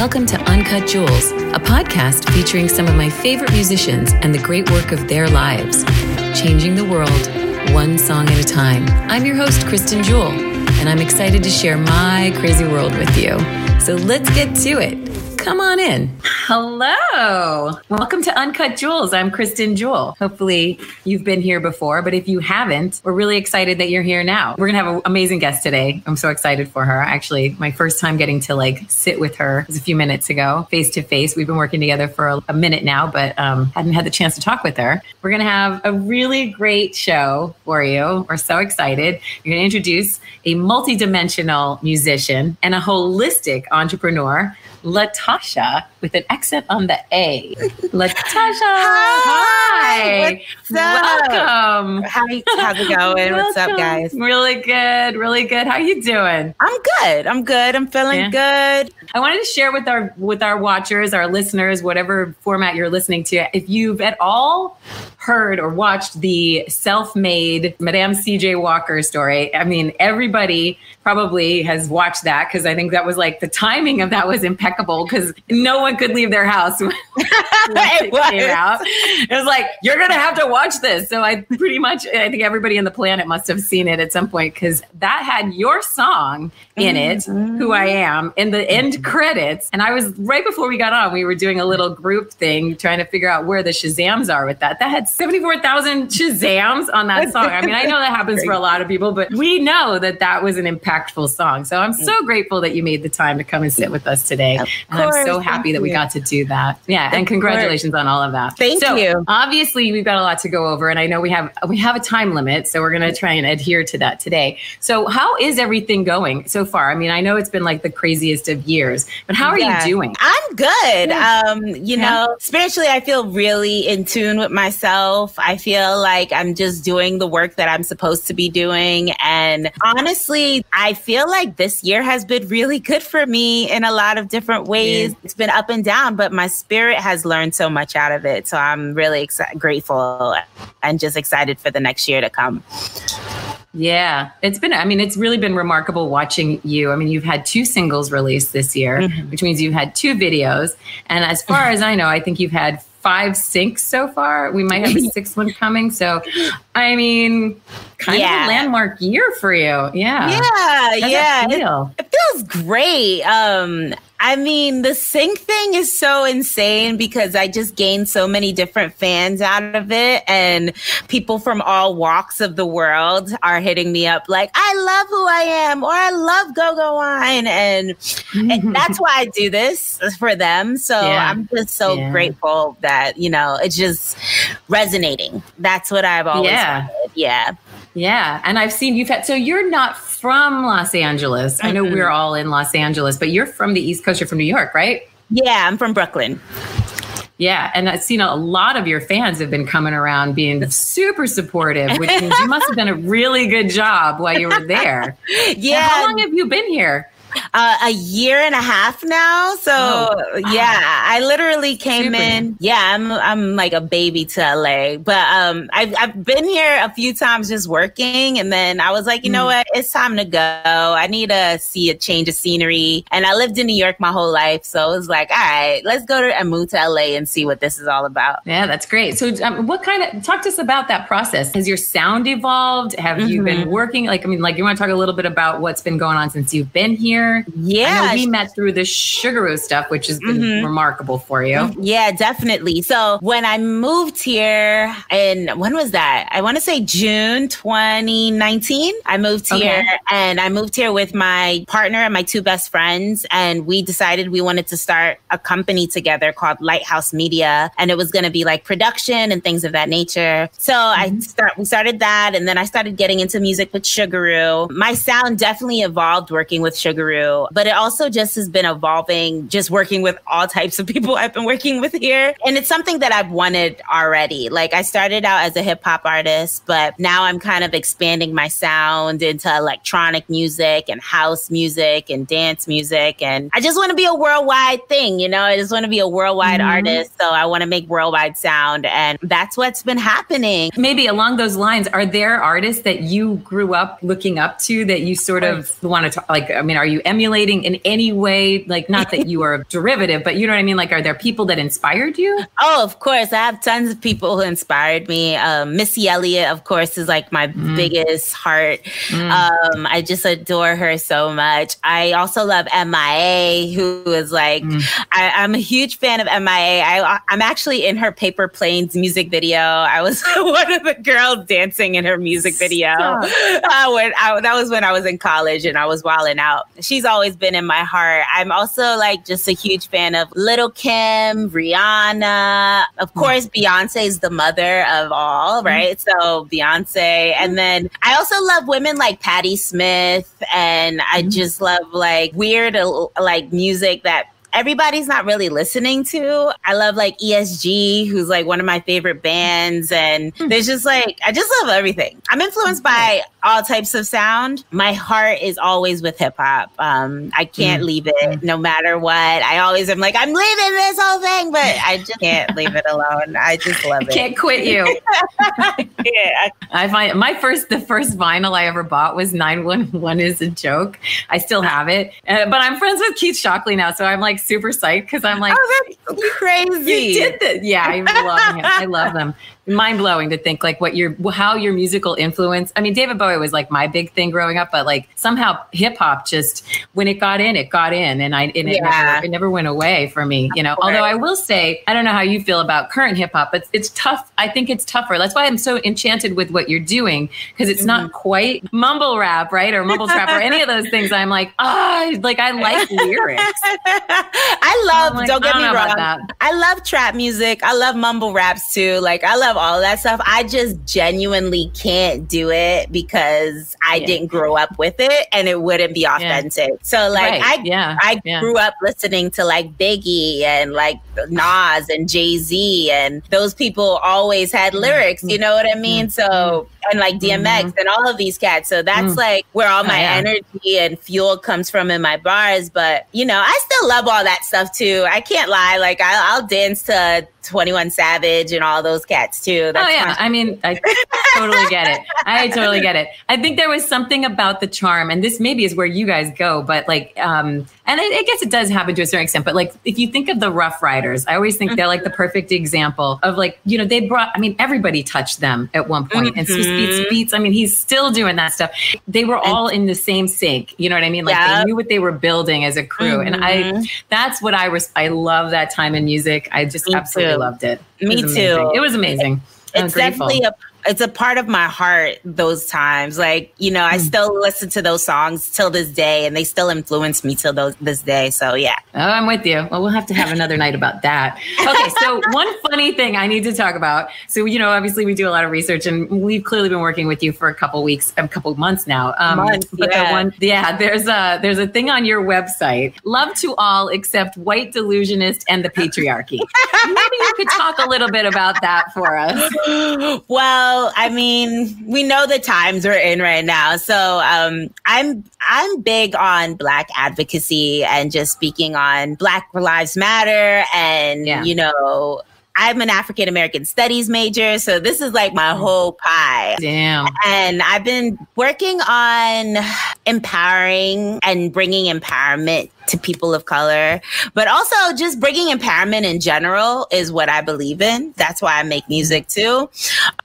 Welcome to Uncut Jewels, a podcast featuring some of my favorite musicians and the great work of their lives, changing the world one song at a time. I'm your host, Kristen Jewell, and I'm excited to share my crazy world with you. So let's get to it. Come on in. Hello. Welcome to Uncut Jewels. I'm Kristen Jewell. Hopefully, you've been here before, but if you haven't, we're really excited that you're here now. We're going to have an amazing guest today. I'm so excited for her. Actually, my first time getting to like sit with her was a few minutes ago, face to face. We've been working together for a, a minute now, but um, hadn't had the chance to talk with her. We're going to have a really great show for you. We're so excited. You're going to introduce a multidimensional musician and a holistic entrepreneur Latasha with an accent on the A. Latasha. Hi. Hi. Welcome. How, how's it going? What's up, guys? Really good. Really good. How you doing? I'm good. I'm good. I'm feeling yeah. good. I wanted to share with our with our watchers, our listeners, whatever format you're listening to, if you've at all heard or watched the self-made Madame CJ Walker story. I mean, everybody probably has watched that because I think that was like the timing of that was impeccable because no one could leave their house when, it, it came out. It was like, you're going to have to watch this. So I pretty much, I think everybody on the planet must have seen it at some point because that had your song in it, mm-hmm. Who I Am, in the end credits. And I was right before we got on, we were doing a little group thing trying to figure out where the Shazams are with that. That had 74,000 Shazams on that song. I mean, I know that happens for a lot of people, but we know that that was an impactful song. So I'm so grateful that you made the time to come and sit with us today. and I'm so happy that we got to do that. Yeah. and congratulations on all of that. Thank so, you. Obviously, we've got a lot to go over, and I know we have we have a time limit, so we're going to try and adhere to that today. So, how is everything going so far? I mean, I know it's been like the craziest of years, but how are yeah. you doing? I'm good. Yeah. Um, you yeah. know, spiritually, I feel really in tune with myself. I feel like I'm just doing the work that I'm supposed to be doing. And honestly, I feel like this year has been really good for me in a lot of different ways. It's been up and down, but my spirit has learned so much out of it. So I'm really ex- grateful and just excited for the next year to come. Yeah, it's been, I mean, it's really been remarkable watching you. I mean, you've had two singles released this year, mm-hmm. which means you've had two videos. And as far as I know, I think you've had five syncs so far. We might have a sixth one coming. So, I mean, kind yeah. of a landmark year for you. Yeah. Yeah. How's yeah. Feel? It, it, feels great. Um, I mean, the sync thing is so insane because I just gained so many different fans out of it. And people from all walks of the world are hitting me up like, I love who I am, or I love Go Go Wine. And, and that's why I do this for them. So yeah. I'm just so yeah. grateful that, you know, it's just resonating. That's what I've always yeah. wanted. Yeah. Yeah. And I've seen you've had, so you're not from Los Angeles. Mm-hmm. I know we're all in Los Angeles, but you're from the East Coast. You're from New York, right? Yeah, I'm from Brooklyn. Yeah, and I've seen a lot of your fans have been coming around being super supportive, which means you must have done a really good job while you were there. yeah. how long have you been here? Uh, a year and a half now. So oh, yeah, I literally came Super. in. Yeah, I'm I'm like a baby to LA, but um, I've I've been here a few times just working, and then I was like, you mm. know what, it's time to go. I need to see a change of scenery, and I lived in New York my whole life, so it was like, all right, let's go to and move to LA and see what this is all about. Yeah, that's great. So, um, what kind of talk to us about that process? Has your sound evolved? Have mm-hmm. you been mm-hmm. working? Like, I mean, like you want to talk a little bit about what's been going on since you've been here? Here. Yeah. we met through the Sugaroo stuff, which has been mm-hmm. remarkable for you. Mm-hmm. Yeah, definitely. So when I moved here, and when was that? I want to say June 2019. I moved here okay. and I moved here with my partner and my two best friends. And we decided we wanted to start a company together called Lighthouse Media. And it was going to be like production and things of that nature. So mm-hmm. I start, we started that. And then I started getting into music with Sugaroo. My sound definitely evolved working with Sugaroo through, but it also just has been evolving, just working with all types of people I've been working with here. And it's something that I've wanted already. Like I started out as a hip hop artist, but now I'm kind of expanding my sound into electronic music and house music and dance music. And I just want to be a worldwide thing, you know, I just want to be a worldwide mm-hmm. artist. So I want to make worldwide sound. And that's what's been happening. Maybe along those lines, are there artists that you grew up looking up to that you sort of want to talk? Like, I mean, are you you emulating in any way? Like, not that you are a derivative, but you know what I mean? Like, are there people that inspired you? Oh, of course. I have tons of people who inspired me. Um, Missy Elliott, of course, is like my mm. biggest heart. Mm. Um, I just adore her so much. I also love MIA, who is like, mm. I, am a huge fan of MIA. I, I'm actually in her Paper Planes music video. I was one of the girls dancing in her music video. Uh, when I, that was when I was in college and I was wilding out. She's always been in my heart. I'm also like just a huge fan of Little Kim, Rihanna. Of mm. course, Beyonce is the mother of all, mm. right? So Beyonce. And then I also love women like Patti Smith. And I mm. just love like weird, like music that everybody's not really listening to. I love like ESG, who's like one of my favorite bands. And hmm. there's just like, I just love everything. I'm influenced by all types of sound. My heart is always with hip hop. Um, I can't mm. leave it no matter what. I always am like, I'm leaving this whole thing, but I just can't leave it alone. I just love it. Can't quit you. yeah. I find my first, the first vinyl I ever bought was 911 is a joke. I still have it, uh, but I'm friends with Keith Shocklee now. So I'm like super psyched because I'm like, oh, that's crazy. You did this. Yeah. I love him. I love them mind blowing to think like what your how your musical influence. I mean, David Bowie was like my big thing growing up, but like somehow hip hop just when it got in, it got in, and I and it, never, it never went away for me. You know, although I will say I don't know how you feel about current hip hop, but it's tough. I think it's tougher. That's why I'm so enchanted with what you're doing because it's mm-hmm. not quite mumble rap, right, or mumble trap or any of those things. I'm like, ah, oh, like I like lyrics. I love. Like, don't get me wrong. I love trap music. I love mumble raps too. Like I love all that stuff. I just genuinely can't do it because I yeah. didn't grow up with it and it wouldn't be authentic. Yeah. So like right. I yeah. I yeah. grew up listening to like Biggie and like Nas and Jay-Z and those people always had mm-hmm. lyrics, you know what I mean? Mm-hmm. So and like DMX mm-hmm. and all of these cats. So that's mm. like where all my oh, energy and fuel comes from in my bars. But you know, I still love all that stuff too. I can't lie. Like I, will dance to 21 Savage and all those cats too. That's oh yeah, I mean, I totally get it. I totally get it. I think there was something about the charm, and this maybe is where you guys go, but like, um, and I, I guess it does happen to a certain extent. But like, if you think of the Ruff Ryders, I always think they're like the perfect example of like, you know, they brought. I mean, everybody touched them at one point, mm-hmm. and Swizz Beatz Beats. I mean, he's still doing that stuff. They were all in the same sync. You know what I mean? Like they knew what they were building as a crew, mm-hmm. and I. Mm-hmm. That's what I was. I love that time in music. I just Me absolutely too. loved it. it Me too. It was amazing. It's definitely a it's a part of my heart those times. Like you know i mm. still listen to those songs till this day and they still influence me till those, this day. So yeah. Oh i'm with you. Well we'll have to have another night about that. Okay so one funny thing i need to talk about. So you know obviously we do a lot of research and we've clearly been working with you for a couple weeks a couple months now. Um, months, but yeah. the one yeah there's a there's a thing on your website. Love to all except white delusionist and the patriarchy. Maybe you could talk a little bit about that for us. Well well, I mean, we know the times we're in right now. So um, I'm I'm big on black advocacy and just speaking on Black Lives Matter and yeah. you know I'm an African American studies major, so this is like my mm. whole pie. Damn. And I've been working on empowering and bringing empowerment to people of color, but also just bringing empowerment in general is what I believe in. That's why I make music too.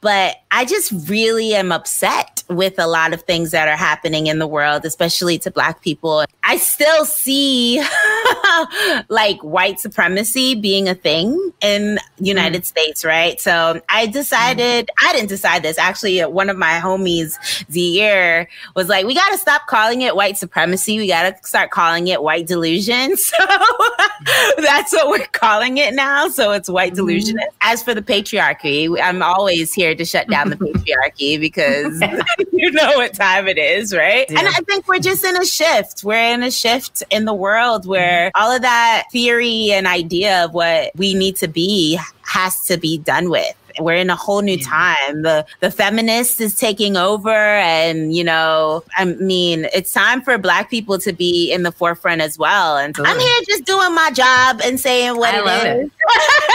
But I just really am upset with a lot of things that are happening in the world, especially to Black people. I still see like white supremacy being a thing in United mm. States, right? So I decided, mm. I didn't decide this. Actually, one of my homies, Zaire, was like, we got to stop calling it white supremacy. We got to start calling it white delusion. So that's what we're calling it now. So it's white mm-hmm. delusion. As for the patriarchy, I'm always here to shut down the patriarchy because you know what time it is, right? Yeah. And I think we're just in a shift. We're in a shift in the world where all of that theory and idea of what we need to be has to be done with we're in a whole new mm. time. The the feminist is taking over and you know, I mean, it's time for black people to be in the forefront as well. And I'm here just doing my job and saying what I it is.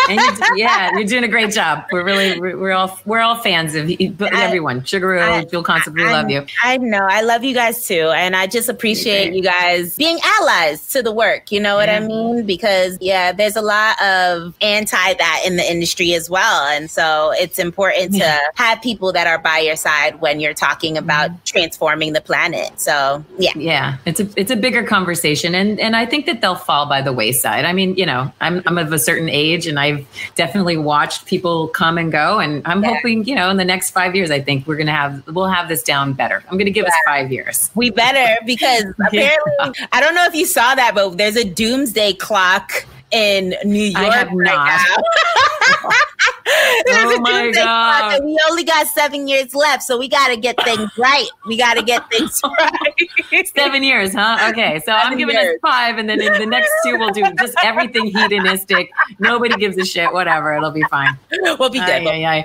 It. you, yeah, you're doing a great job. We're really, we're, all, we're all fans of everyone. Sugaroo, Jewel Concept, we love you. I know, I love you guys too, and I just appreciate you guys being allies to the work. You know what yeah. I mean? Because yeah, there's a lot of anti that in the industry as well, and so it's important yeah. to have people that are by your side when you're talking about mm-hmm. transforming the planet. So yeah, yeah, it's a it's a bigger conversation, and and I think that they'll fall by the wayside. I mean, you know, I'm I'm of a certain age, and I've definitely watched people come and go, and I'm yeah. hoping, you know, in the next five years, I think we're gonna have we'll have this down better. I'm gonna give yeah. us five years. We better because apparently. I don't know if you saw that, but there's a doomsday clock in New York I have right not. now. oh my god! We only got seven years left, so we got to get things right. We got to get things right. seven years, huh? Okay, so i I'm giving years. us five, and then in the next two we'll do just everything hedonistic. Nobody gives a shit. Whatever, it'll be fine. We'll be good. Yeah, yeah,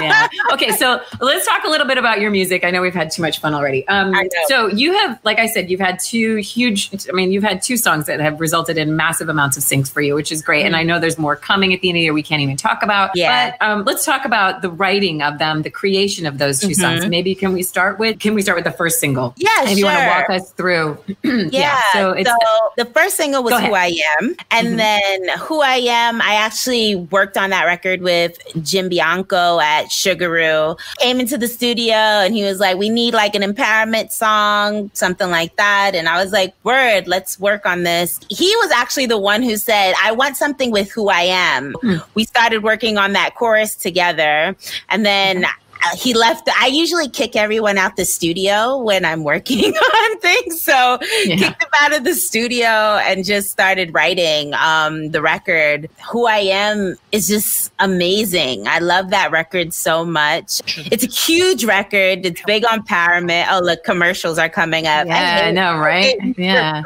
yeah. Okay, so let's talk a little bit about your music. I know we've had too much fun already. Um, so you have, like I said, you've had two huge. I mean, you've had two songs that have resulted in massive amounts of syncs for you, which is great. Mm-hmm. And I know there's more coming at the end of the year. We can't even talk about. Yeah. But um, let's talk about the writing of them, the creation of those 2 mm-hmm. songs. Maybe can we start with can we start with the first single? Yeah, if sure. you want to walk us through. yeah, yeah. So, it's, so the first single was Who I Am, and mm-hmm. then Who I Am. I actually worked on that record with Jim Bianco at Sugaroo. Came into the studio and he was like, "We need like an empowerment song, something like that." And I was like, "Word, let's work on this." He was actually the one who said, "I want something with Who I Am." Mm. We started working on that chorus together. And then he left. I usually kick everyone out the studio when I'm working on things. So yeah. kicked him out of the studio and just started writing um, the record. Who I Am is just amazing. I love that record so much. It's a huge record. It's big on empowerment. Oh, look, commercials are coming up. Yeah, I, I know, right? Yeah.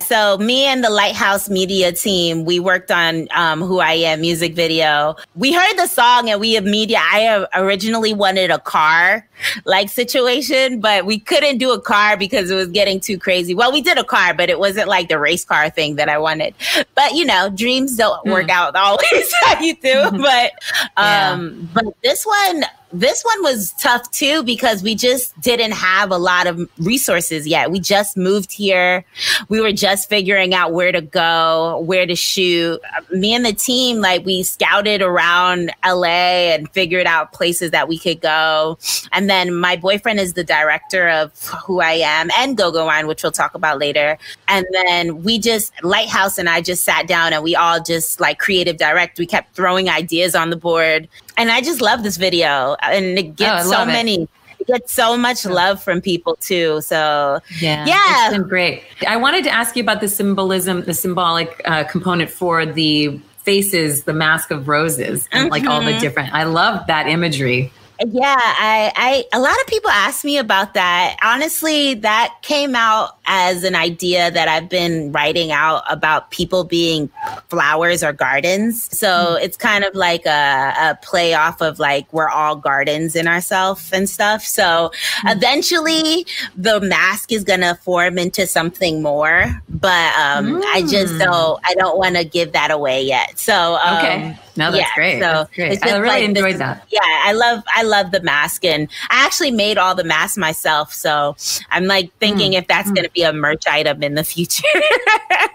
so me and the Lighthouse Media team, we worked on um, Who I Am music video. We heard the song and we immediately, I originally wanted a car like situation, but we couldn't do a car because it was getting too crazy. Well, we did a car, but it wasn't like the race car thing that I wanted. But you know, dreams don't mm. work out always how you do. But um, yeah. but this one this one was tough too because we just didn't have a lot of resources yet. We just moved here. We were just figuring out where to go, where to shoot. Me and the team, like we scouted around LA and figured out places that we could go. And then my boyfriend is the director of Who I Am and Go Go Wine, which we'll talk about later. And then we just, Lighthouse and I just sat down and we all just like creative direct. We kept throwing ideas on the board and I just love this video, and it gets oh, so many. It. it gets so much love from people too. So yeah, yeah, it's been great. I wanted to ask you about the symbolism, the symbolic uh, component for the faces, the mask of roses, and mm-hmm. like all the mm-hmm. different. I love that imagery. Yeah, I, I, a lot of people ask me about that. Honestly, that came out as an idea that I've been writing out about people being flowers or gardens. So mm. it's kind of like a, a, play off of like we're all gardens in ourselves and stuff. So mm. eventually the mask is gonna form into something more, but um, mm. I just mm. don't, I don't want to give that away yet. So um, okay. No, that's yeah, great. So that's great. I really like enjoyed this, that. Yeah, I love I love the mask, and I actually made all the masks myself. So I'm like thinking mm. if that's mm. going to be a merch item in the future.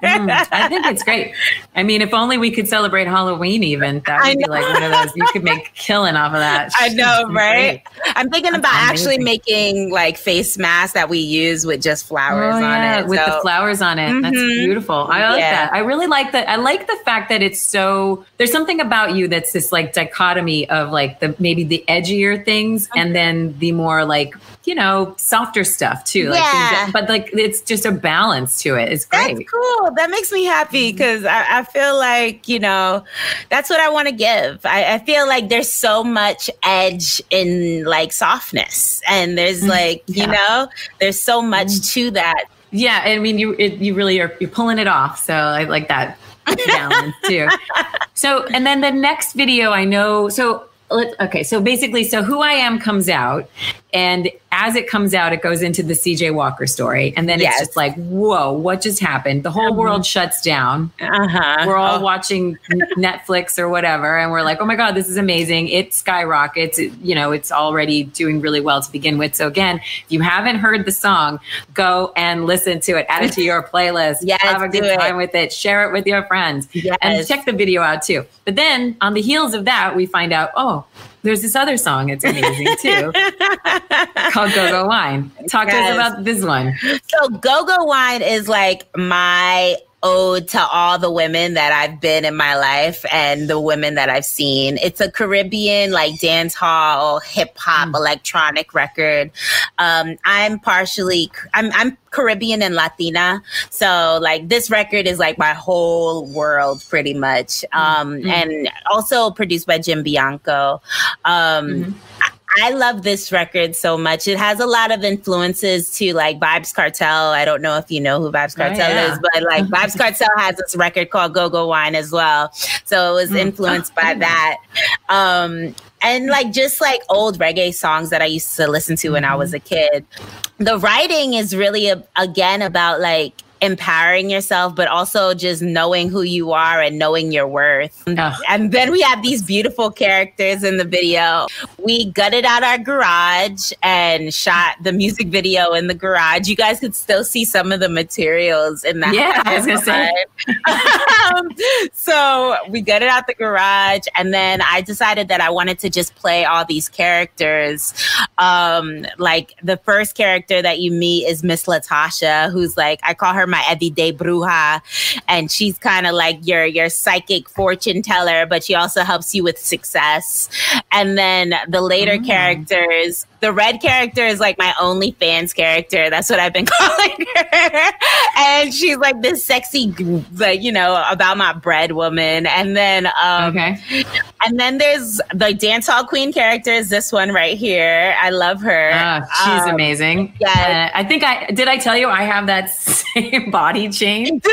mm. I think it's great. I mean, if only we could celebrate Halloween, even that would be like one of those you could make killing off of that. I know, right? Great. I'm thinking that's about amazing. actually making like face masks that we use with just flowers oh, on it. With so. the flowers on it. Mm-hmm. That's beautiful. I like yeah. that. I really like that. I like the fact that it's so. There's something about about you that's this like dichotomy of like the maybe the edgier things and then the more like you know softer stuff too like yeah. That, but like it's just a balance to it it's great that's cool that makes me happy because mm-hmm. I, I, feel like you know that's what i want to give I, I, feel like there's so much edge in like softness and there's mm-hmm. like yeah. you know there's so much mm-hmm. to that yeah i mean you it, you really are you're pulling it off so i like that balance too. So, and then the next video I know, so let's, okay, so basically, so Who I Am comes out And as it comes out, it goes into the CJ Walker story. And then Yes. it's just like, whoa, what just happened? The whole world shuts down. Uh-huh. We're all Oh, watching Netflix or whatever, and we're like, oh my God, this is amazing. It skyrockets. It, you know, it's already doing really well to begin with. So, again, if you haven't heard the song, go and listen to it. Add it to your playlist. Yes, Have a good do it. time with it. Share it with your friends. Yes. And check the video out too. But then on the heels of that, we find out, oh, there's this other song It's amazing too called Go Go Wine. Talk to us about this one. So Go Go Wine is like my ode to all the women that I've been in my life and the women that I've seen. It's a Caribbean like dance hall, hip hop, electronic record. Um, I'm partially I'm I'm Caribbean and Latina. So like this record is like my whole world pretty much. Um, and also produced by Jim Bianco. Um, I- I love this record so much. It has a lot of influences to like Vybz Kartel. I don't know if you know who Vibes Oh, Cartel yeah. is, but like Vybz Kartel has this record called Go Go Wine as well. So it was influenced by that. Um, and like just like old reggae songs that I used to listen to when I was a kid. The writing is really again about like empowering yourself, but also just knowing who you are and knowing your worth. Ugh. And then we have these beautiful characters in the video. We gutted out our garage and shot the music video in the garage. You guys could still see some of the materials in that. Yeah, I was gonna say. um, so we gutted out the garage, and then I decided that I wanted to just play all these characters. Um, like the first character that you meet is Miss Latasha, who's like I call her my everyday bruja, and she's kind of like your your psychic fortune teller, but she also helps you with success. And then the later Mm. characters, the red character is like my only fans character. That's what I've been calling her. and she's like this sexy, like you know, about my bread woman. And then um, Okay. and then there's the dance hall queen character is this one right here. I love her. Ah, she's Um, amazing. yes. Uh, I think I did. I tell you I have that same body chain.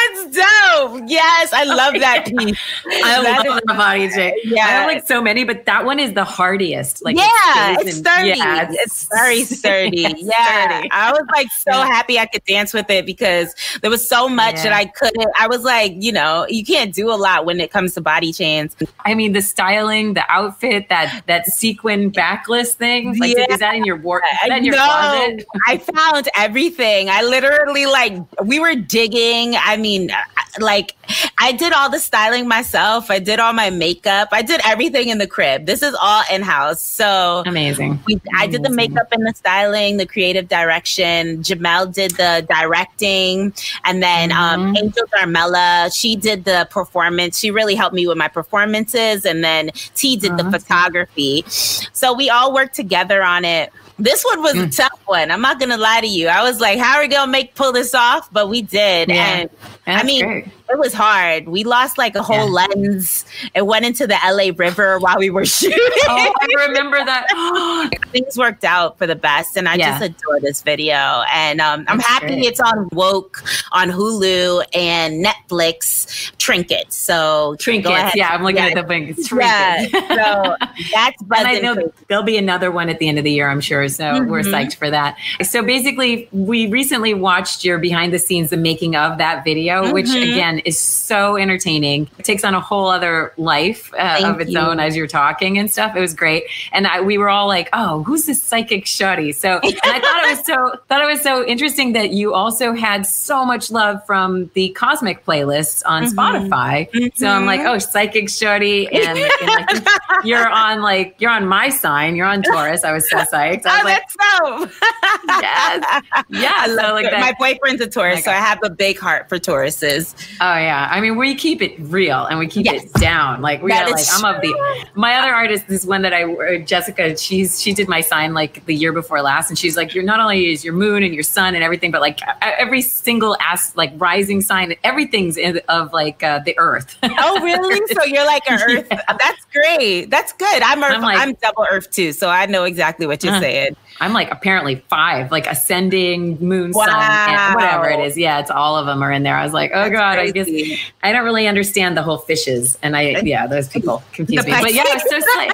That's dope. Yes, I love that piece. I That love is- the body chain. Yeah. I have like so many, but that one is the hardiest. Like, yeah, it's sturdy. yeah, it's, very sturdy. yeah. I was like so happy I could dance with it because there was so much Yeah. that I couldn't. I was like, you know, you can't do a lot when it comes to body chains. I mean, the styling, the outfit, that that sequin backless thing. Like, Yeah. is that in your wardrobe? Is that in your no, closet? I found everything. I literally like we were digging. I mean, like I did all the styling myself. I did all my makeup. I did everything in the crib. This is all in house. So Amazing. we, I did the makeup and the styling, the creative direction. Jamel did the directing, and then um, Mhm. Angel Darmella, she did the performance. She really helped me with my performances, and then T did the photography. So we all worked together on it. This one was a Mm. tough one. I'm not gonna lie to you. I was like, "How are we gonna make pull this off?" But we did, Yeah. and That's I mean, great. it was hard. We lost like a whole lens. It went into the LA River while we were shooting. Oh, I remember that. things worked out for the best and i Yeah. just adore this video and um, i'm happy great. it's on woke on hulu and netflix trinkets so Trinkets. Yeah, I'm looking Yeah. at the thing. It's yeah trinkets. so that's And I know there'll be another one at the end of the year, I'm sure. So we're Mhm. psyched for that. So basically, we recently watched your behind the scenes, the making of that video, which Mhm. again is so entertaining. It takes on a whole other life uh, of its you. own as you're talking and stuff. It was great, and I, we were all like, "Oh, who's this psychic shuddy?" So, I thought it was so thought it was so interesting that you also had so much love from the Cosmic playlists on Mhm. Spotify. So I'm like, Mhm. oh, psychic shuddy, and, and like, you're on like you're on my sign. You're on Taurus. I was so psyched. I Oh, was like, that's so. yes, yeah. I So like that. My boyfriend's a Taurus, my so I have a big heart for Tauruses. Oh yeah. I mean, we keep it real and we keep Yes. it down. Like we That are like is I'm of the. My other artist is one that I uh, Jessica. She's she did my sign like the year before last, and she's like, you're not only is your moon and your sun and everything, but like every single ass like rising sign, everything's in, of like uh, the earth. Oh, really? so you're like an Earth? That's great. That's good. I'm Earth. I'm I'm, double Earth too, so I know exactly what you're Uh. saying. I'm like apparently five, like ascending moon, Wow. sun, whatever it is. Yeah, it's all of them are in there. I was like, oh That's god, I crazy. guess I don't really understand the whole fishes, and I yeah, those people confuse me. But yeah, it's just like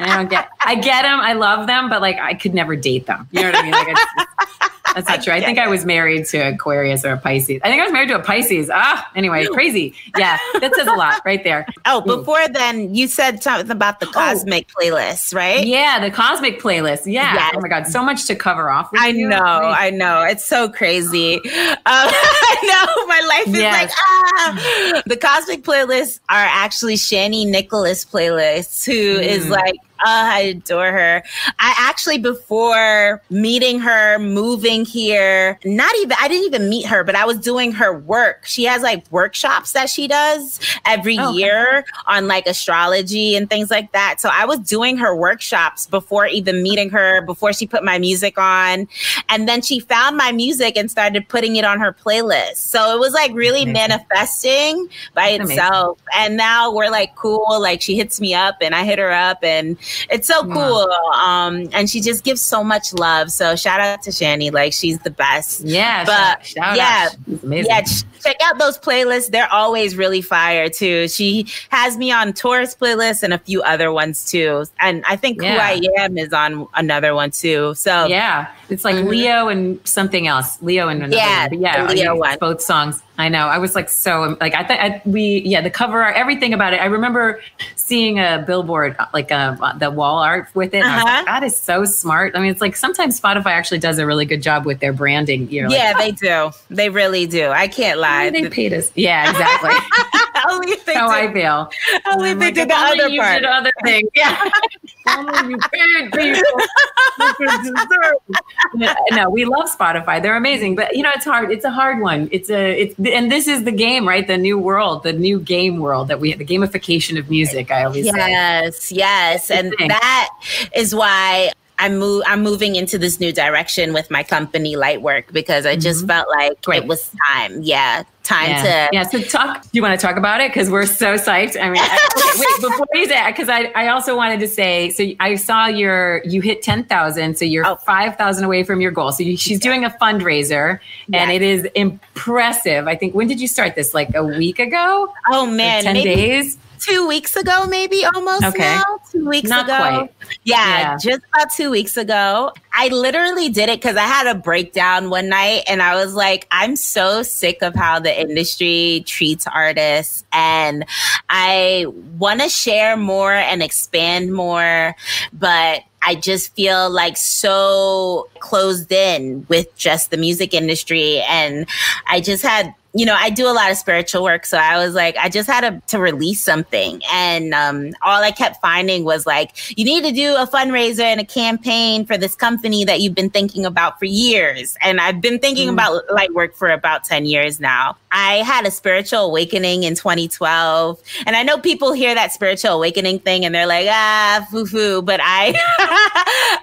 I don't get. I get them. I love them, but like I could never date them. You know what I mean? Like it's, that's not true. I think I was married to Aquarius or a Pisces. I think I was married to a Pisces. Ah, anyway, crazy. Yeah, that says a lot right there. Oh, before then, you said something about the cosmic playlist, right? Yeah, the cosmic playlist. Yeah. Yes. Oh my God, so much to cover off. with I you. know, I know. It's so crazy. Um, I know my life is Yes. like ah. The cosmic playlists are actually Chani Nicholas playlists, who is Mm. like. I adore her. I actually, before meeting her, moving here, not even, I didn't even meet her, but I was doing her work. She has like workshops that she does every Oh, okay. year on like astrology and things like that. So I was doing her workshops before even meeting her, before she put my music on. And then she found my music and started putting it on her playlist. So it was like really Amazing. manifesting by That's amazing. itself. And now we're like cool. Like she hits me up and I hit her up and it's so cool. Um, and she just gives so much love. So shout out to Chani. Like she's the best. Yeah. But, shout, shout yeah, out. It's amazing. Yeah, check out those playlists. They're always really fire too. She has me on Taurus playlists and a few other ones too. And I think Yeah. Who I Am is on another one too. So Yeah. It's like Mhm. Leo and something else. Leo and another Yeah, one. Yeah. Leo one. Both songs. I know. I was like so like I thought I- we yeah the cover art everything about it. I remember seeing a billboard like uh, the wall art with it. I Uh-huh. like, that is so smart. I mean, it's like sometimes Spotify actually does a really good job with their branding. You're like, yeah, they do. They really do. I can't lie. they paid us. Yeah, exactly. only if they How I did, feel. only if they like, did the other you part. did other things. Yeah. only you paid people. what they deserve. Yeah, no, we love Spotify. They're amazing, but you know, it's hard. It's a hard one. It's a it's and this is the game, right? The new world, the new game world that we the gamification of music. I always say. Yes, yes, and that is why I move. I'm moving into this new direction with my company, Lightwork, because I just mm-hmm. felt like Great. it was time. Yeah, time Yeah. to. yeah. So talk. Do you want to talk about it? Because we're so psyched. I mean, I- okay, wait. Before you say, because I, I also wanted to say. So I saw your you hit ten thousand. So you're Oh. five thousand away from your goal. So you, she's doing a fundraiser, and it is impressive. I think. When did you start this? Like a week ago? Oh man, ten maybe days. Two weeks ago, maybe almost Okay. now. Two weeks Not ago. quite. Yeah, Yeah. just about two weeks ago. I literally did it because I had a breakdown one night and I was like, I'm so sick of how the industry treats artists. And I want to share more and expand more, but I just feel like so closed in with just the music industry. And I just had you know, I do a lot of spiritual work. So I was like, I just had to, to release something. And um, all I kept finding was like, you need to do a fundraiser and a campaign for this company that you've been thinking about for years. And I've been thinking Mm. about light work for about 10 years now. I had a spiritual awakening in 2012. And I know people hear that spiritual awakening thing and they're like, ah, foo foo. But I,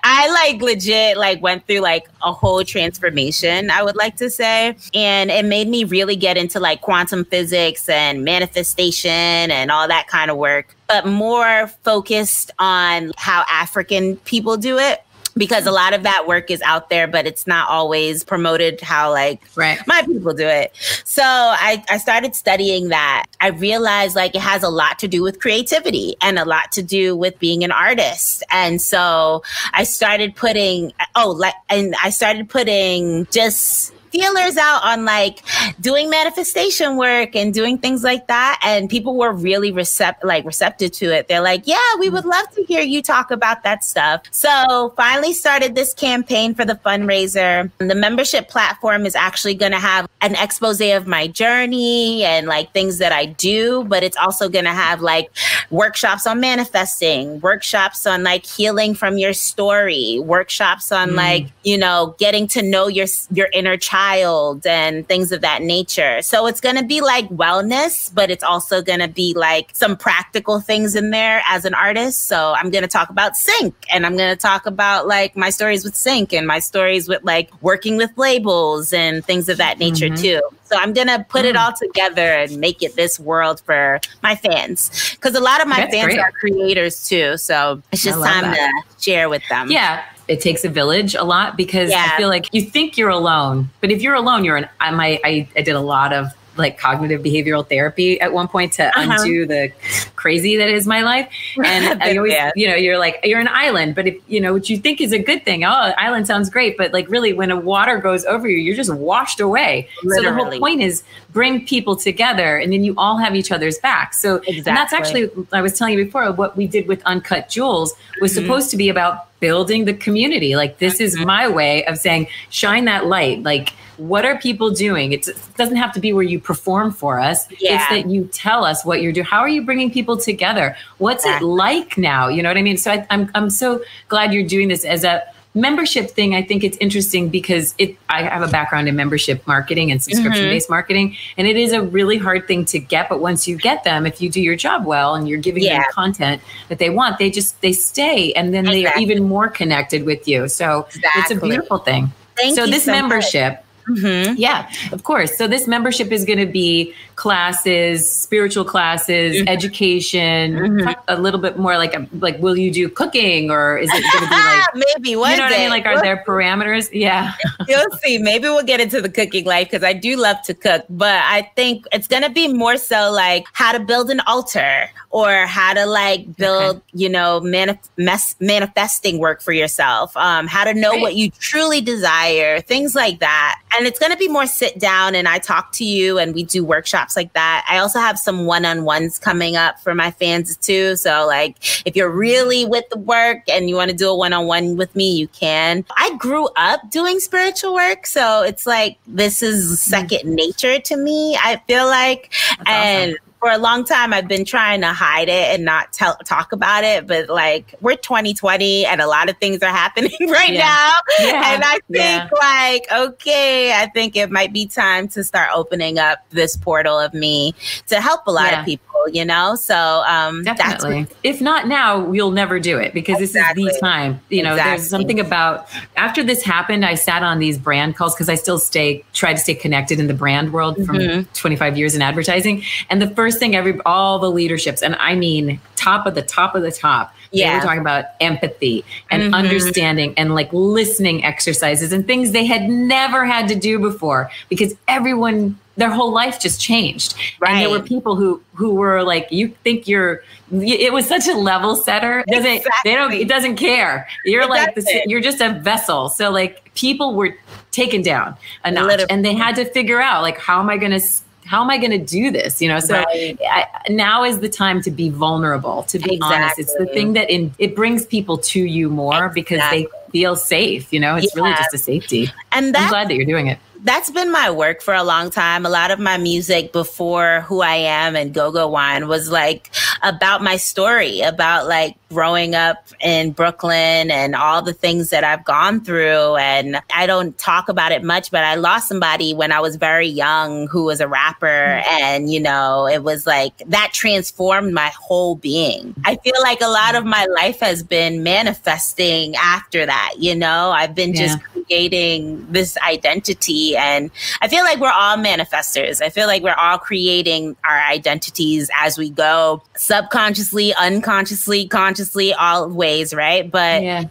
I like legit like went through like a whole transformation, I would like to say. And it made me really get into like quantum physics and manifestation and all that kind of work, but more focused on how African people do it. Because a lot of that work is out there, but it's not always promoted how like Right. my people do it. So I, I started studying that. I realized like it has a lot to do with creativity and a lot to do with being an artist. And so I started putting, oh, like, and I started putting just feelers out on like doing manifestation work and doing things like that and people were really recept like receptive to it. They're like yeah we would love to hear you talk about that stuff. So finally started this campaign for the fundraiser. The membership platform is actually going to have an expose of my journey and like things that i do but it's also going to have like workshops on manifesting workshops on like healing from your story workshops on Mm. like you know getting to know your your inner child and things of that nature so it's going to be like wellness but it's also going to be like some practical things in there as an artist so i'm going to talk about sync and i'm going to talk about like my stories with sync and my stories with like working with labels and things of that nature Mhm. too so i'm going to put it Mm. all together and make it this world for my fans because a lot of my That's fans great. are creators too so it's just time that. to share with them Yeah. It takes a village a lot because Yeah. I feel like you think you're alone, but if you're alone, you're an. I my I, I did a lot of like cognitive behavioral therapy at one point to Uh-huh. undo the crazy that is my life. And I always, you know, you're like you're an island, but if you know what you think is a good thing, oh, island sounds great, but like really, when a water goes over you, you're just washed away. So the whole point is bring people together, and then you all have each other's back. So and that's actually I was telling you before what we did with Uncut Jewels was Mhm. supposed to be about building the community. Like this is Mhm. my way of saying shine that light. Like what are people doing? It's, it doesn't have to be where you perform for us. Yeah. It's that you tell us what you're doing. How are you bringing people together? What's Exactly. it like now? You know what I mean? So I, I'm I'm so glad you're doing this as a membership thing i think it's interesting because it i have a background in membership marketing and subscription based mm-hmm. marketing and it is a really hard thing to get but once you get them if you do your job well and you're giving them content that they want they just they stay and then they are even more connected with you. So it's a beautiful thing. Thank so this so much. Mhm. yeah, of course. So this membership is going to be classes, spiritual classes, Mhm. education, Mhm. talk a little bit more like a, like will you do cooking or is it going to be like Maybe one you know what I day. mean? Like, are there parameters? Yeah. You'll see. Maybe we'll get into the cooking life because I do love to cook, but I think it's going to be more so like how to build an altar or how to like build, you know, manif- mes- manifesting work for yourself, um, how to know Right. what you truly desire, things like that. And it's going to be more sit down and I talk to you and we do workshops like that. I also have some one on ones coming up for my fans too. So, like, if you're really with the work and you want to do a one on one with me, you can. I grew up doing spiritual work. So, it's like this is second nature to me. I feel like, That's and awesome. For a long time i've been trying to hide it and not tell talk about it but like we're 2020 and a lot of things are happening right Yeah. now Yeah. and i think Yeah. like okay i think it might be time to start opening up this portal of me to help a lot of people you know so um that's Definitely. if not now, you'll never do it because this is the time. You know, Exactly. there's something about after this happened, I sat on these brand calls because I still stay try to stay connected in the brand world from Mhm. 25 years in advertising. And the first thing every all the leaderships, and I mean top of the top of the top, they Yeah. were talking about empathy and Mhm. understanding and like listening exercises and things they had never had to do before because everyone their whole life just changed and there were people who who were like you think you're it was such a level setter doesn't they don't it doesn't care you're It like the, you're just a vessel so like people were taken down a notch Literally. and they had to figure out like how am i going to how am i going to do this you know? So Right. I, now is the time to be vulnerable to be honest. It's the thing that in, it brings people to you more because they feel safe you know? It's really just a safety. And i'm glad that you're doing it that's been my work for a long time. A lot of my music before Who I Am and Go Go Wine was like about my story, about like growing up in Brooklyn and all the things that I've gone through. And I don't talk about it much, but I lost somebody when I was very young who was a rapper. Hmm. And, you know, it was like that transformed my whole being. I feel like a lot of my life has been manifesting after that, you know, I've been just creating this identity and i feel like we're all manifestors. I feel like we're all creating our identities as we go subconsciously unconsciously consciously all ways right? But yeah.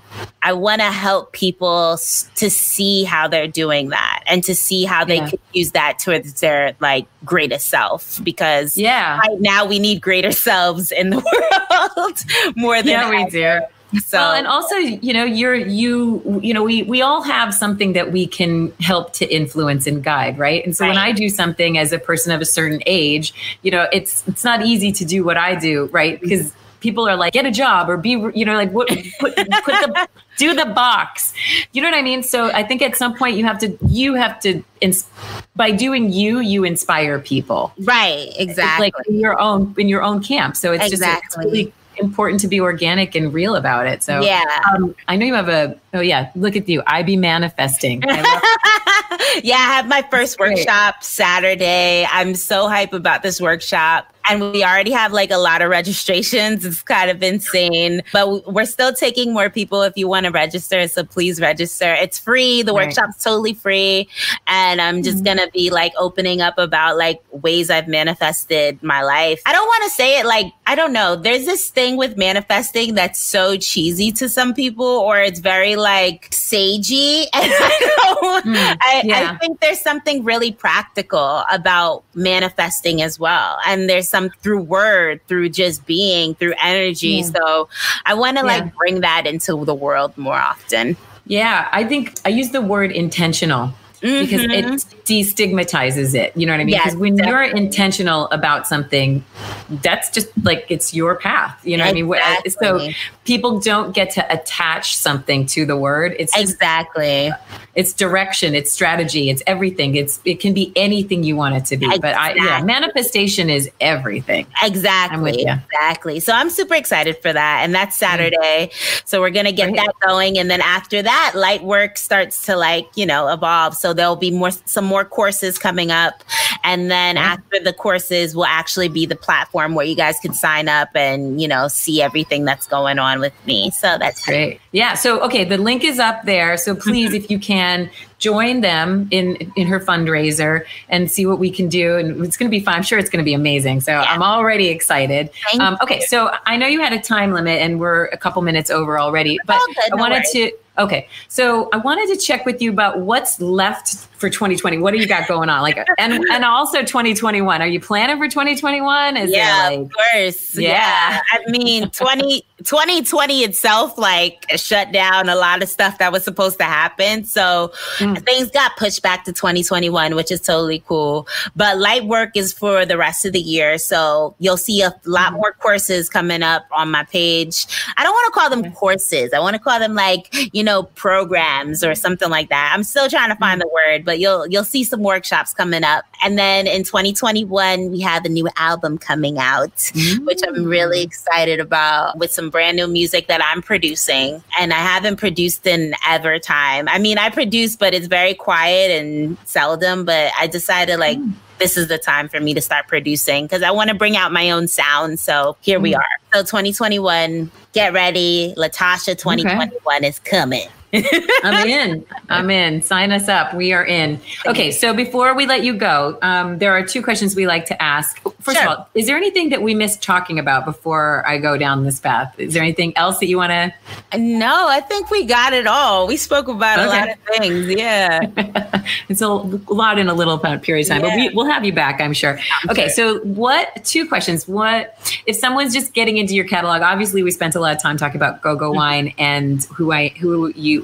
I want to help people to see how they're doing that and to see how they Yeah. could use that towards their like greatest self because yeah. right now we need greater selves in the world more than yeah we do so well, and also, you know, you're you you know, we we all have something that we can help to influence and guide, right? And so when I do something as a person of a certain age, you know, it's it's not easy to do what I do, right? Mm-hmm. Because people are like, get a job or be, you know, like what put put the do the box. You know what I mean? So I think at some point you have to you have to ins- by doing you, you inspire people right it's exactly like in your own in your own camp. So it's just it's Exactly. really important to be organic and real about it. So yeah um, I know you have a oh yeah, look at you. I be manifesting. I yeah, I have my first workshop Saturday. I'm so hype about this workshop. and we already have like a lot of registrations. It's kind of insane, but we're still taking more people if you want to register. So please register. It's free. The right. workshop's totally free. And I'm just mm-hmm. going to be like opening up about like ways I've manifested my life. I don't want to say it like, I don't know. There's this thing with manifesting that's so cheesy to some people, or it's very like sagey. And I, mm, I, yeah. I think there's something really practical about manifesting as well. And there's some through word, through just being, through energy. Mm. So I want to yeah. like bring that into the world more often. Yeah, I think I use the word intentional mm-hmm. because it destigmatizes it. You know what I mean? Because yes, when definitely. you're intentional about something, that's just like it's your path. You know exactly. what I mean? So people don't get to attach something to the word. It's just, exactly. It's direction. It's strategy. It's everything. It's it can be anything you want it to be. Exactly. But I yeah, manifestation is everything. Exactly. Exactly. So I'm super excited for that, and that's mm. Saturday. Mm-hmm. So we're gonna get that going, and then after that, light work starts to like you know evolve. So there'll be more some more courses coming up. And then yeah. after the courses will actually be the platform where you guys can sign up and, you know, see everything that's going on with me. So that's great. Yeah. So okay, the link is up there. So please, if you can, join them in in her fundraiser and see what we can do and it's going to be fun i'm sure it's going to be amazing so yeah. i'm already excited um, okay so i know you had a time limit and we're a couple minutes over already but i wanted to Okay, so I wanted to check with you about what's left for 2020. What do you got going on? Like, and and also 2021. Are you planning for 2021? Is yeah, like, of course. Yeah. yeah. I mean, 20, 2020 itself like shut down a lot of stuff that was supposed to happen. So mm. things got pushed back to 2021, which is totally cool. But light work is for the rest of the year. So you'll see a lot mm. more courses coming up on my page. I don't want to call them courses. I want to call them like, you know, programs or something like that. I'm still trying to find the word, but you'll you'll see some workshops coming up. And then in 2021, we have a new album coming out, mm. which I'm really mm. excited about with some brand new music that I'm producing. And I haven't produced in ever time. I mean, I produce, but it's very quiet and seldom, but I decided like mm this is the time for me to start producing because I want to bring out my own sound. So here mm we are. So 2021, get ready. Latasha 2021 okay. is coming. I'm in. I'm in. Sign us up. We are in. Okay, so before we let you go, um, there are two questions we like to ask. First sure. of all, is there anything that we missed talking about before I go down this path? Is there anything else that you want to? No, I think we got it all. We spoke about okay. a lot of things. Yeah, it's a lot in a little period of time, yeah. but we, will have you back, I'm sure. I'm okay, sure. so what? Two questions. What if someone's just getting into your catalog? Obviously, we spent a lot of time talking about Go Go mm-hmm. Wine and who I who you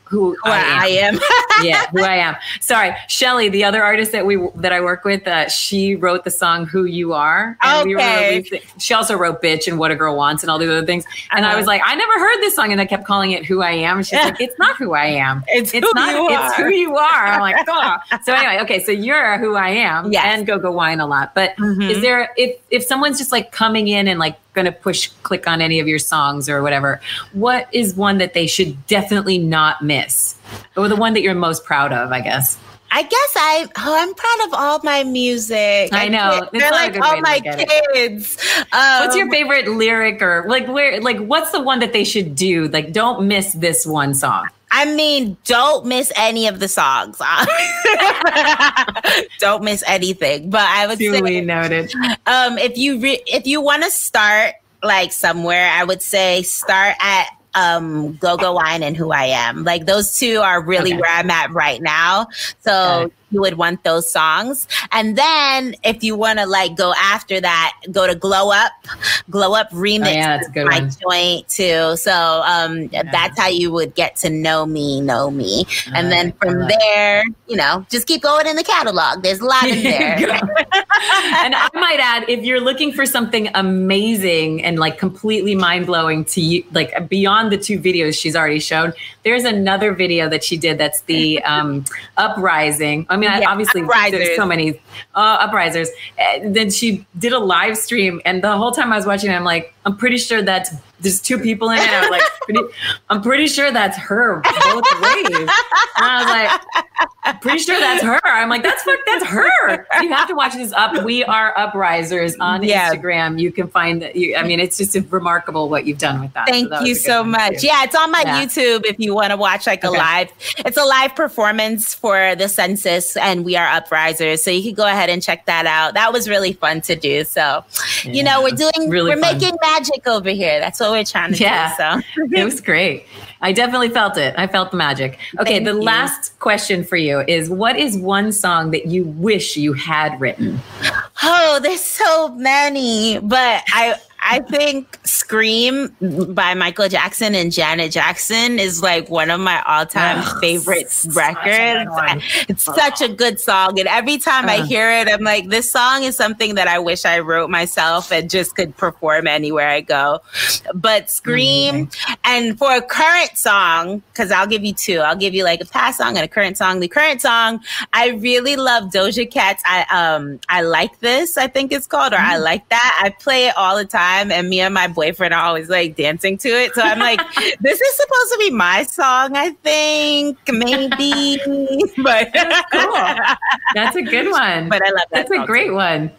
who, who I am. I am. yeah, who I am. Sorry, Shelly, the other artist that we that I work with, uh, she wrote the song "Who You Are." And okay. We she also wrote "Bitch" and "What a Girl Wants" and all these other things. And uh-huh. I was like, I never heard this song, and I kept calling it "Who I Am." And she's like, It's not who I am. It's, it's not. It's who you are. I'm like, oh. So anyway, okay. So you're who I am, yes. and go go wine a lot. But mm-hmm. is there if if someone's just like coming in and like going to push click on any of your songs or whatever, what is one that they should definitely not miss? Or the one that you're most proud of, I guess. I guess I oh, I'm proud of all my music. I know. They're like all my kids. Um, what's your um, favorite lyric or like where like what's the one that they should do? Like don't miss this one song. I mean, don't miss any of the songs. don't miss anything. But I would Duly say, noted. Um, if you re- if you want to start like somewhere, I would say start at um Go Go Wine and Who I Am. Like those two are really okay. where I'm at right now. So okay you would want those songs. And then if you want to like go after that, go to Glow Up, Glow Up remix. Oh, yeah, that's a good my one. joint too. So um, yeah. that's how you would get to know me, know me. and then from there, you know, just keep going in the catalog. There's a lot in there. and I might add, if you're looking for something amazing and like completely mind blowing to you, like beyond the two videos she's already shown, there's another video that she did that's the um, uprising. I mean, yeah, obviously, uprisers. there's so many uh, uprisers. And then she did a live stream, and the whole time I was watching, it, I'm like, I'm pretty sure that's there's two people in it. I was like, pretty, I'm pretty sure that's her both ways. And I was like, pretty sure that's her. I'm like, that's that's her. You have to watch this up. We are uprisers on yeah. Instagram. You can find that. You, I mean, it's just remarkable what you've done with that. Thank so that you so much. Too. Yeah, it's on my yeah. YouTube if you want to watch like a live. It's a live performance for the census, and we are uprisers. So you can go ahead and check that out. That was really fun to do. So, yeah, you know, we're doing, really we're fun. making magic over here. That's what we're trying to yeah. do. So it was great. I definitely felt it. I felt the magic. Okay, Thank the you. last question for you is what is one song that you wish you had written? Oh, there's so many, but I I think Scream by Michael Jackson and Janet Jackson is like one of my all time favorite records. It's oh. such a good song. And every time uh. I hear it, I'm like, this song is something that I wish I wrote myself and just could perform anywhere I go. But Scream, mm-hmm. and for a current song, because I'll give you two, I'll give you like a past song and a current song. The current song, I really love Doja Cat's I um I like this, I think it's called, or mm-hmm. I like that. I play it all the time time, and me and my boyfriend are always like dancing to it. So I'm like, this is supposed to be my song, I think, maybe. but That's cool. That's a good one. But I love that. That's a great too. one.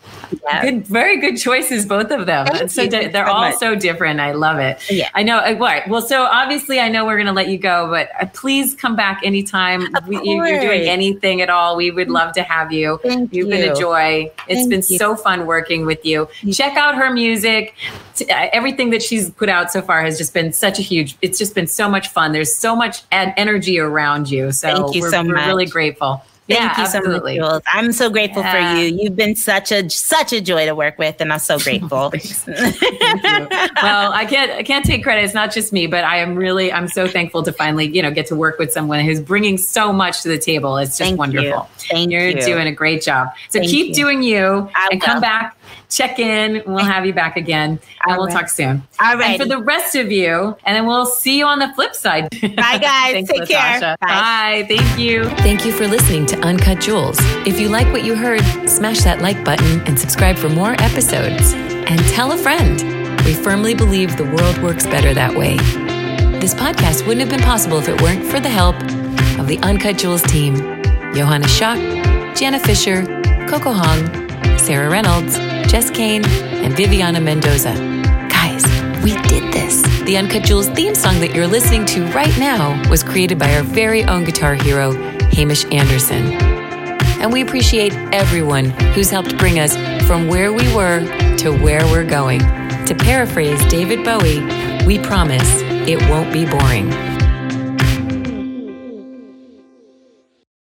Yeah. Good, very good choices, both of them. so di- they're so all much. so different. I love it. Yeah, I know. Uh, what? Well, so obviously, I know we're going to let you go, but uh, please come back anytime we, you, are doing anything at all. We would love to have you. Thank You've you. been a joy. It's Thank been you. so fun working with you. Check out her music. Everything that she's put out so far has just been such a huge. It's just been so much fun. There's so much energy around you. So Thank you we're, so we're much. really grateful. Thank yeah, you absolutely. so much, Jules. I'm so grateful yeah. for you. You've been such a such a joy to work with, and I'm so grateful. well, I can't I can't take credit. It's not just me, but I am really I'm so thankful to finally you know get to work with someone who's bringing so much to the table. It's just Thank wonderful. You. Thank You're you. doing a great job. So Thank keep you. doing you I and will. come back check in. We'll have you back again, and we'll talk soon. All right. And for the rest of you, and then we'll see you on the flip side. Bye, guys. Thanks, Take Latasha. care. Bye. Bye. Thank you. Thank you for listening to Uncut Jewels. If you like what you heard, smash that like button and subscribe for more episodes. And tell a friend. We firmly believe the world works better that way. This podcast wouldn't have been possible if it weren't for the help of the Uncut Jewels team Johanna Schock, Jana Fisher, Coco Hong, Sarah Reynolds, Jess Kane, and Viviana Mendoza. Guys, we did this. The Uncut Jewels theme song that you're listening to right now was created by our very own guitar hero, Hamish Anderson. And we appreciate everyone who's helped bring us from where we were to where we're going. To paraphrase David Bowie, we promise it won't be boring.